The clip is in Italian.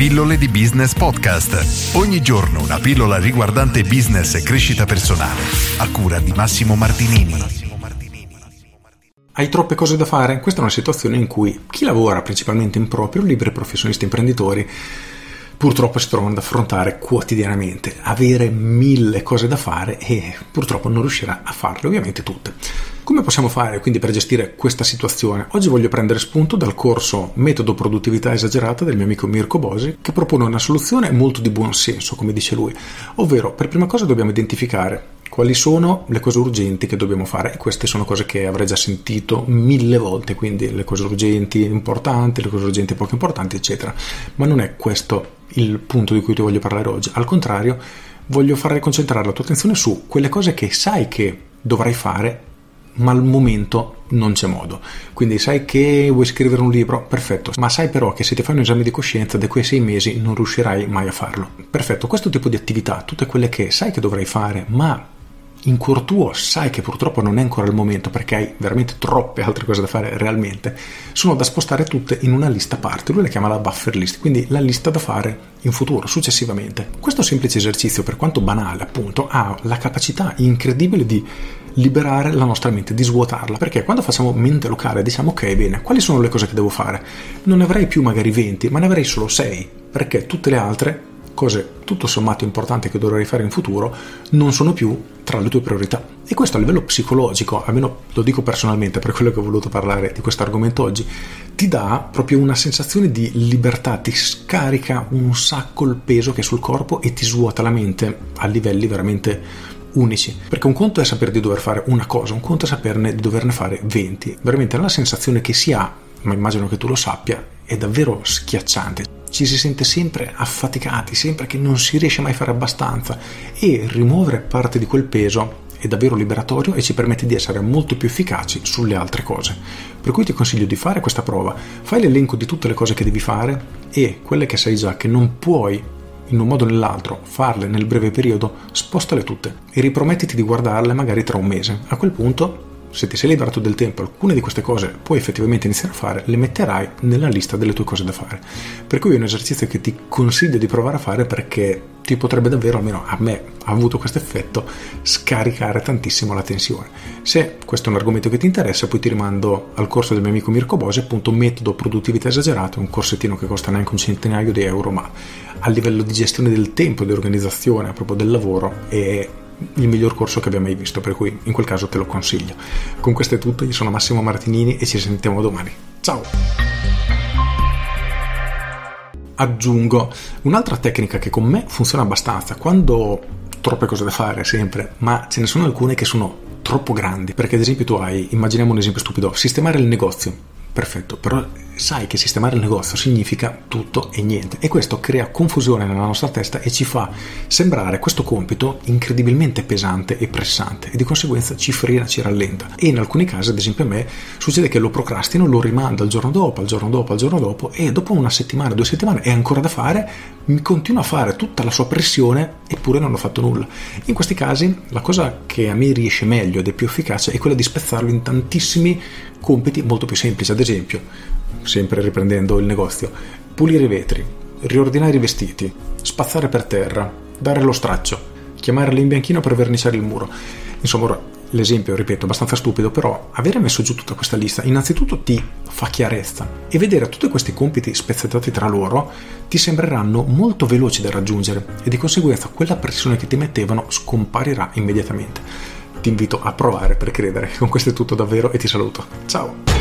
Pillole di Business Podcast. Ogni giorno una pillola riguardante business e crescita personale. A cura di Massimo Martinini. Hai troppe cose da fare? Questa è una situazione in cui chi lavora principalmente in proprio, liberi professionisti imprenditori, purtroppo si trovano ad affrontare quotidianamente, avere mille cose da fare e purtroppo non riuscirà a farle ovviamente tutte. Come possiamo fare quindi per gestire questa situazione? Oggi voglio prendere spunto dal corso Metodo Produttività Esagerata del mio amico Mirko Bosi che propone una soluzione molto di buon senso, come dice lui, ovvero per prima cosa dobbiamo identificare quali sono le cose urgenti che dobbiamo fare queste sono cose che avrei già sentito mille volte, quindi le cose urgenti importanti, le cose urgenti poco importanti, eccetera. Ma non è questo il punto di cui ti voglio parlare oggi, al contrario voglio fare concentrare la tua attenzione su quelle cose che sai che dovrai fare ma al momento non c'è modo. Quindi sai che vuoi scrivere un libro? Perfetto, ma sai però che se ti fai un esame di coscienza da quei sei mesi non riuscirai mai a farlo. Perfetto, questo tipo di attività, tutte quelle che sai che dovrai fare, ma in cuor tuo sai che purtroppo non è ancora il momento perché hai veramente troppe altre cose da fare realmente, sono da spostare tutte in una lista a parte, lui la chiama la buffer list, quindi la lista da fare in futuro, successivamente. Questo semplice esercizio, per quanto banale appunto, ha la capacità incredibile di liberare la nostra mente, di svuotarla, perché quando facciamo mente locale diciamo ok bene, quali sono le cose che devo fare? Non ne avrei più magari 20, ma ne avrei solo 6, perché tutte le altre cose tutto sommato importanti che dovrei fare in futuro non sono più tra le tue priorità. E questo a livello psicologico, almeno lo dico personalmente per quello che ho voluto parlare di questo argomento oggi, ti dà proprio una sensazione di libertà, ti scarica un sacco il peso che è sul corpo e ti svuota la mente a livelli veramente unici. Perché un conto è sapere di dover fare una cosa, un conto è saperne di doverne fare 20. Veramente la sensazione che si ha, ma immagino che tu lo sappia, è davvero schiacciante. Ci si sente sempre affaticati, sempre che non si riesce mai a fare abbastanza e rimuovere parte di quel peso è davvero liberatorio e ci permette di essere molto più efficaci sulle altre cose. Per cui ti consiglio di fare questa prova. Fai l'elenco di tutte le cose che devi fare e quelle che sai già che non puoi in un modo o nell'altro, farle nel breve periodo, spostale tutte e ripromettiti di guardarle magari tra un mese. A quel punto se ti sei liberato del tempo, alcune di queste cose puoi effettivamente iniziare a fare, le metterai nella lista delle tue cose da fare. Per cui è un esercizio che ti consiglio di provare a fare perché ti potrebbe davvero, almeno a me ha avuto questo effetto, scaricare tantissimo la tensione. Se questo è un argomento che ti interessa, poi ti rimando al corso del mio amico Mirko Bosi, appunto Metodo Produttività Esagerata, un corsettino che costa neanche un centinaio di euro, ma a livello di gestione del tempo, di organizzazione proprio del lavoro è il miglior corso che abbia mai visto, per cui in quel caso te lo consiglio. Con questo è tutto, io sono Massimo Martinini e ci sentiamo domani. Ciao! Aggiungo un'altra tecnica che con me funziona abbastanza quando ho troppe cose da fare sempre, ma ce ne sono alcune che sono troppo grandi, perché ad esempio tu hai, immaginiamo un esempio stupido, sistemare il negozio. Perfetto, però sai che sistemare il negozio significa tutto e niente e questo crea confusione nella nostra testa e ci fa sembrare questo compito incredibilmente pesante e pressante e di conseguenza ci frena, ci rallenta e in alcuni casi ad esempio a me succede che lo procrastino, lo rimando al giorno dopo, al giorno dopo, al giorno dopo e dopo una settimana, due settimane è ancora da fare, mi continuo a fare tutta la sua pressione eppure non ho fatto nulla. In questi casi la cosa che a me riesce meglio ed è più efficace è quella di spezzarlo in tantissimi compiti molto più semplici, ad esempio sempre riprendendo il negozio, pulire i vetri, riordinare i vestiti, spazzare per terra, dare lo straccio, chiamare l'imbianchino per verniciare il muro. Insomma, l'esempio, ripeto, abbastanza stupido, però avere messo giù tutta questa lista innanzitutto ti fa chiarezza e vedere tutti questi compiti spezzettati tra loro ti sembreranno molto veloci da raggiungere e di conseguenza quella pressione che ti mettevano scomparirà immediatamente. Ti invito a provare per credere. Con questo è tutto davvero e ti saluto. Ciao!